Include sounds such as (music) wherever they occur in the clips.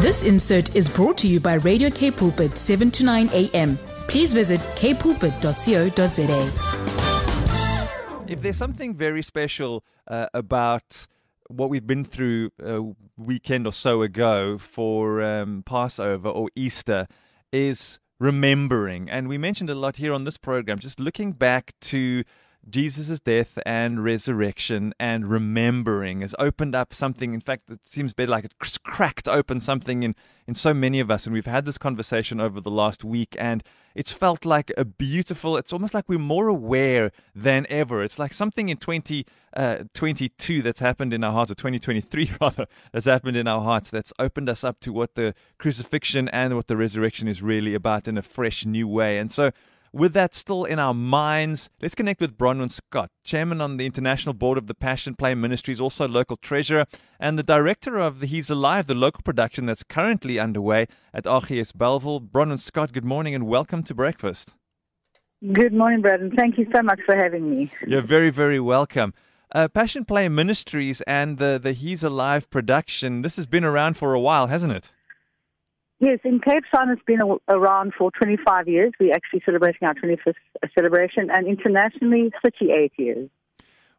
This insert is brought to you by Radio K Pulpit 7 to 9 a.m. Please visit kpulpit.co.za. If there's something very special uh, about what we've been through a weekend or so ago for um, Passover or Easter, is remembering. And we mentioned a lot here on this program, just looking back to Jesus' death and resurrection and remembering has opened up something. In fact, it seems better like it's cracked open something in, in so many of us. And we've had this conversation over the last week, and it's felt like a beautiful, it's almost like we're more aware than ever. It's like something in 2022 uh, that's happened in our hearts, or 2023 (laughs) rather, that's happened in our hearts that's opened us up to what the crucifixion and what the resurrection is really about in a fresh new way. And so, with that still in our minds, let's connect with Bronwyn Scott, chairman on the international board of the Passion Play Ministries, also local treasurer, and the director of the He's Alive, the local production that's currently underway at RGS Bellville. Bronwyn Scott, good morning and welcome to breakfast. Good morning, Braden. Thank you so much for having me. You're very, very welcome. Uh, Passion Play Ministries and the, the He's Alive production, this has been around for a while, hasn't it? Yes, in Cape Town, it's been around for 25 years. We're actually celebrating our 25th celebration, and internationally, 38 years.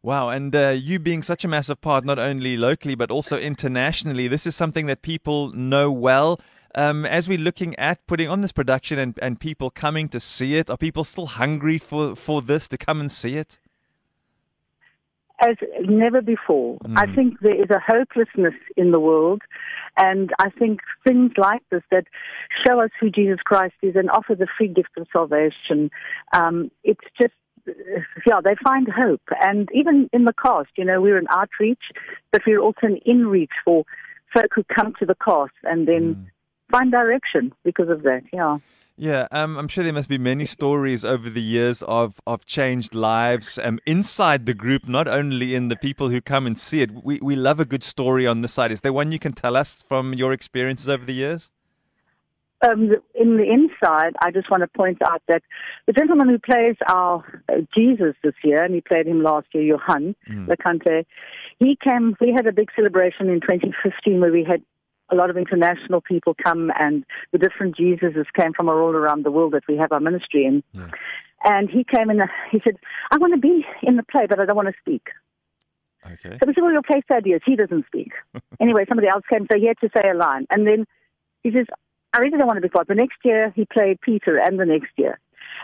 Wow, and uh, you being such a massive part, not only locally but also internationally, this is something that people know well. Um, as we're looking at putting on this production and, and people coming to see it, are people still hungry for, for this to come and see it? As never before. Mm. I think there is a hopelessness in the world and I think things like this that show us who Jesus Christ is and offer the free gift of salvation, um, it's just yeah, they find hope. And even in the cast, you know, we're an outreach, but we're also an in-reach for folk who come to the cast and then mm. find direction because of that. Yeah. Yeah, um, I'm sure there must be many stories over the years of, of changed lives um, inside the group, not only in the people who come and see it. We, we love a good story on this side. Is there one you can tell us from your experiences over the years? Um, in the inside, I just want to point out that the gentleman who plays our uh, Jesus this year, and he played him last year, Johan mm. Lecante, he came, we had a big celebration in 2015 where we had a lot of international people come and the different Jesuses came from all around the world that we have our ministry in. Yeah. And he came and uh, he said, I want to be in the play, but I don't want to speak. Okay. So we said, well, your play Thaddeus, he doesn't speak. (laughs) anyway, somebody else came, so he had to say a line. And then he says, I really don't want to be part. The next year he played Peter and the next year.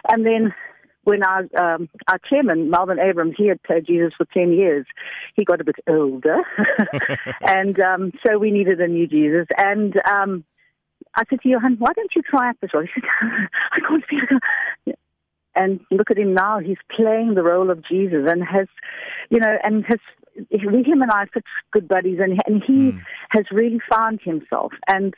And then when our um, our chairman Melvin Abrams he had played Jesus for ten years, he got a bit older, (laughs) and um, so we needed a new Jesus. And um, I said to Johan, why don't you try out this role? He said, (laughs) I can't speak. And look at him now; he's playing the role of Jesus, and has, you know, and has. Him and I are such good buddies, and and he mm. has really found himself. And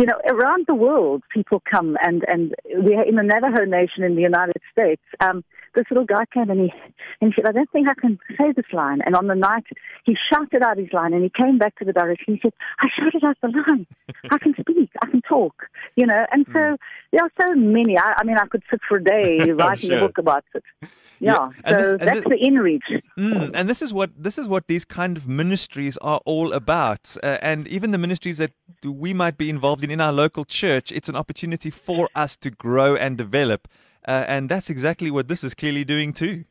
you know, around the world, people come and, and we are in the Navajo Nation in the United States, um, this little guy came and he, and he said, I don't think I can say this line. And on the night, he shouted out his line and he came back to the direction. He said, I shouted out the line. I can speak. I can talk. You know, and so mm. there are so many. I, I mean, I could sit for a day (laughs) writing sure. a book about it. Yeah, yeah. so this, that's this, the inreach. Mm, and this is what this is what these kind of ministries are all about. Uh, and even the ministries that we might be involved in in our local church, it's an opportunity for us to grow and develop. Uh, and that's exactly what this is clearly doing too.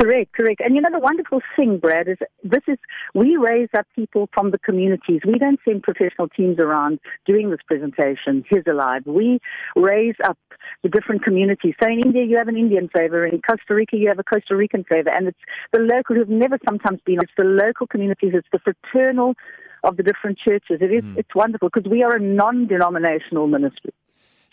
Correct, correct. And you know, the wonderful thing, Brad, is this is, we raise up people from the communities. We don't send professional teams around doing this presentation, He's Alive. We raise up the different communities. So in India, you have an Indian flavor. In Costa Rica, you have a Costa Rican flavor. And it's the local who've never sometimes been, it's the local communities, it's the fraternal of the different churches. It is, mm. it's wonderful because we are a non-denominational ministry.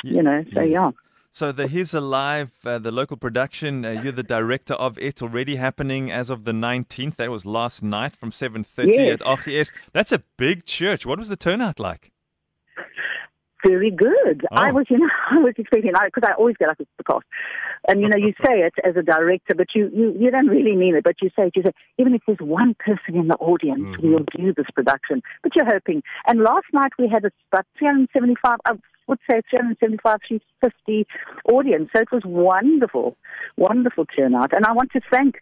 you know, so yeah. So the He's Alive, uh, the local production, uh, you're the director of it, already happening as of the 19th. That was last night from 7.30 yes. at RGS. That's a big church. What was the turnout like? Very good. Oh. I was, you know, (laughs) I was expecting, because I, I always get up at the cost. And, you know, you say it as a director, but you, you, you don't really mean it, but you say it, you say, even if there's one person in the audience, mm-hmm. we'll do this production. But you're hoping. And last night we had about 375, uh, would say 375, 350 audience. So it was wonderful, wonderful turnout. And I want to thank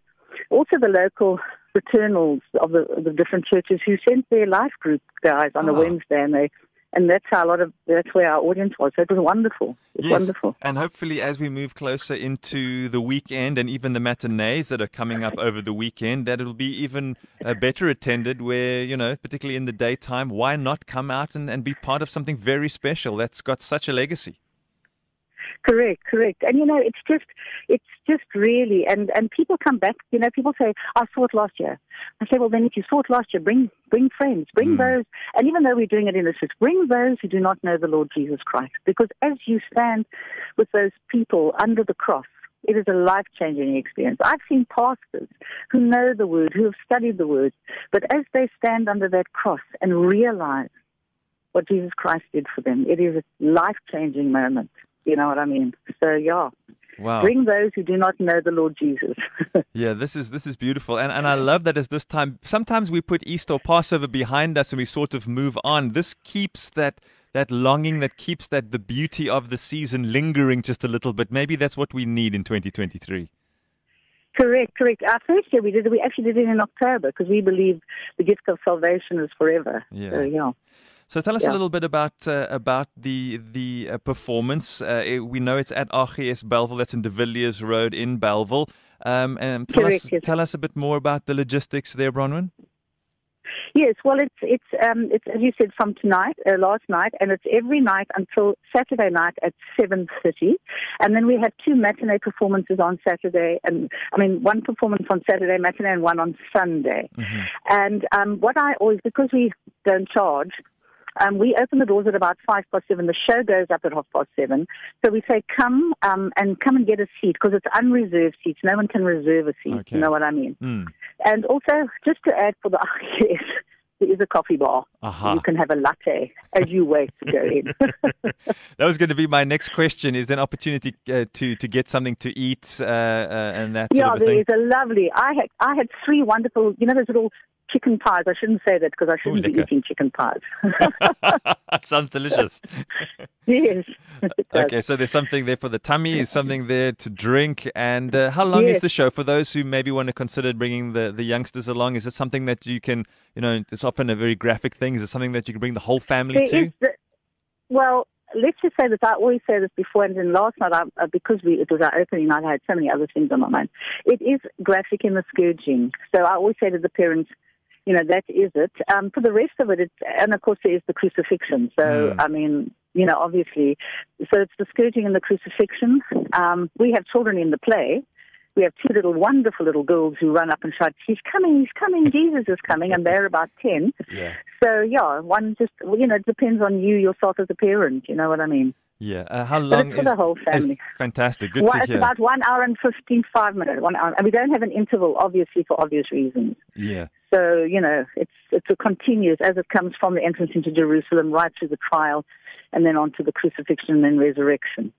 also the local fraternals of the, the different churches who sent their life group guys on Oh. Ah. a Wednesday, and they and that's how a lot of that's where our audience was. So it was wonderful. It was Yes, wonderful. And hopefully, as we move closer into the weekend and even the matinees that are coming up over the weekend, that it'll be even uh, better attended. Where you know, particularly in the daytime, why not come out and, and be part of something very special that's got such a legacy? Correct, correct. And you know, it's just, it's just really, and and people come back. You know, people say, "I saw it last year." I say, "Well, then if you saw it last year, bring bring friends, bring Mm. those." And even though we're doing it in a church, bring those who do not know the Lord Jesus Christ, because as you stand with those people under the cross. It is a life changing experience. I've seen pastors who know the word, who have studied the word, but as they stand under that cross and realize what Jesus Christ did for them, it is a life changing moment. You know what I mean? So yeah, Wow. bring those who do not know the Lord Jesus. (laughs) Yeah, this is this is beautiful, and and I love that as this time. Sometimes we put Easter or Passover behind us, and we sort of move on. This keeps that that longing, that keeps that the beauty of the season lingering just a little bit. Maybe that's what we need in 2023. correct, correct. Our first year we did it. We actually did it in October because we believe the gift of salvation is forever. Yeah. So yeah. So tell us a little bit about uh, about the the uh, performance. Uh, we know it's at RGS Bellville. That's in De Villiers Road in Bellville. Um, and tell us yes. tell us a bit more about the logistics there, Bronwyn. Yes, well, it's it's um, it's as you said from tonight, uh, last night, and it's every night until Saturday night at seven thirty, and then we have two matinee performances on Saturday, and I mean one performance on Saturday matinee and one on Sunday. Mhm. And um, what I always because we don't charge. Um, we open the doors at about five past seven. The show goes up at half past seven. So we say, come um, and come and get a seat because it's unreserved seats. No one can reserve a seat. Okay. You know what I mean? Mm. And also, just to add for the (laughs) RGS, there is a coffee bar. Aha. You can have a latte as you wait to go (laughs) in. (laughs) that was going to be my next question. Is there an opportunity uh, to to get something to eat uh, uh, and that yeah, sort of there is a lovely. I had I had three wonderful. You know those little chicken pies. I shouldn't say that because I shouldn't be eating chicken pies. (laughs) (laughs) Sounds delicious. yes. (laughs) Okay, so there's something there for the tummy, is something there to drink, and uh, how long is the show for those who maybe want to consider bringing the, the youngsters along? Is it something that you can, you know, it's often a very graphic thing. Is it something that you can bring the whole family There to? the, well, let's just say this. I always say this before, and then last night, I, uh, because we, it was our opening night, I had so many other things on my mind. It is graphic in the scourging. So I always say to the parents, you know, that is it. Um, for the rest of it, it's, and of course, there is the crucifixion. So, Mm. I mean, you know, obviously, so it's the scourging and the crucifixion. Um, we have children in the play. We have two little wonderful little girls who run up and shout, "He's coming! He's coming! (laughs) Jesus is coming!" And they're about ten. Yeah, So yeah, one just you know it depends on you yourself as a parent. You know what I mean? Yeah. Uh, how long it's for is the whole family. fantastic? Good to it's hear. about one hour and fifteen-five minutes. One hour, and we don't have an interval, obviously for obvious reasons. yeah. So you know, it's it's a continuous as it comes from the entrance into Jerusalem right through the trial, and then on to the crucifixion and then resurrection.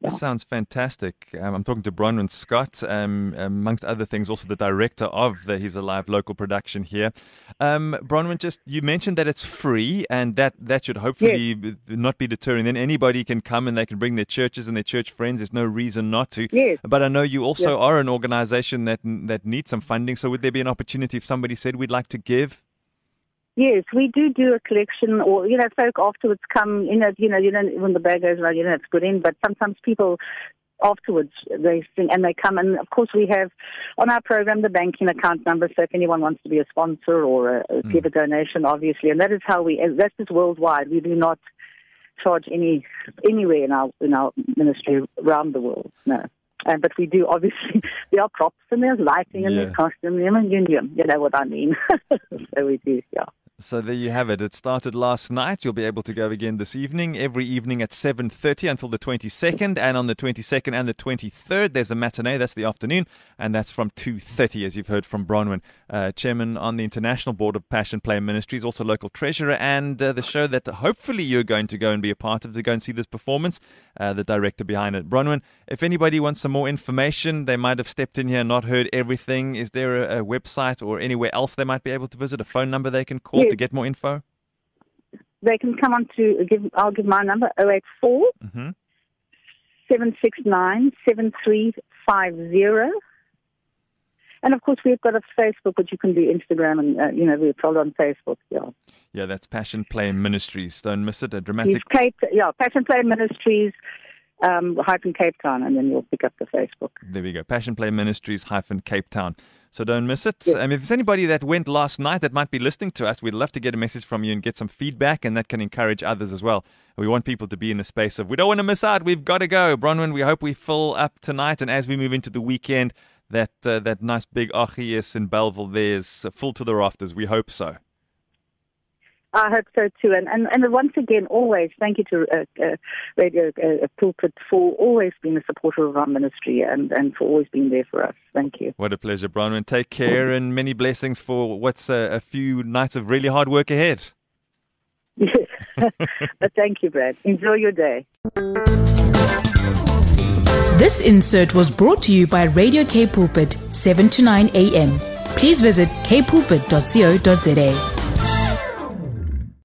This sounds fantastic. Um, I'm talking to Bronwyn Scott, um, amongst other things, also the director of the He's Alive local production here. Um, Bronwyn, just you mentioned that it's free, and that that should hopefully b- not be deterring. Then anybody can come and they can bring their churches and their church friends. There's no reason not to. Yes. But I know you also are an organization that that needs some funding. So would there be an opportunity if somebody said we'd like to give? Yes, we do do a collection, or you know, folk afterwards come. You know, you know, you don't when the bag goes around, you know, it's good in. But sometimes people afterwards they sing and they come, and of course we have on our program the banking account number. So if anyone wants to be a sponsor or a, a give a donation, obviously, and that is how we. That's just worldwide. We do not charge any anywhere in our in our ministry around the world. No. Uh, but we do obviously (laughs) there are props and there's lighting and Yeah. there's costume and you, you you know what I mean. (laughs) so we do, yeah. So there you have it. It started last night. You'll be able to go again this evening, every evening at 7.30 until the 22nd. And on the 22nd and the 23rd, there's a matinee. That's the afternoon. And that's from 2.30, as you've heard from Bronwyn, uh, chairman on the International Board of Passion Play Ministries, also local treasurer, and uh, the show that hopefully you're going to go and be a part of to go and see this performance, uh, the director behind it. Bronwyn, if anybody wants some more information, they might have stepped in here and not heard everything. Is there a, a website or anywhere else they might be able to visit, a phone number they can call Yes. To get more info? They can come on to give. I'll give my number: 084 Mm-hmm. 769 7350. And of course, we've got a Facebook, which you can do Instagram, and uh, you know we're told on Facebook. Yeah. Yeah, that's Passion Play Ministries. Don't miss it. A dramatic. Cape, yeah, Passion Play Ministries um, hyphen Cape Town, and then you'll pick up the Facebook. There we go. Passion Play Ministries hyphen Cape Town. So don't miss it. Yes. Um, if there's anybody that went last night that might be listening to us, we'd love to get a message from you and get some feedback, and that can encourage others as well. We want people to be in the space of we don't want to miss out. We've got to go, Bronwyn. We hope we fill up tonight, and as we move into the weekend, that uh, that nice big Archies in Bellville there is full to the rafters. We hope so. I hope so too. And, and, and once again, always thank you to uh, uh, Radio uh, Pulpit for always being a supporter of our ministry and, and for always being there for us. Thank you. What a pleasure, Bronwyn. Take care and many blessings for what's a, a few nights of really hard work ahead. Yes. (laughs) but thank you, Brad. Enjoy your day. This insert was brought to you by Radio K Pulpit, 7 to 9 a.m. Please visit kpulpit.co.za.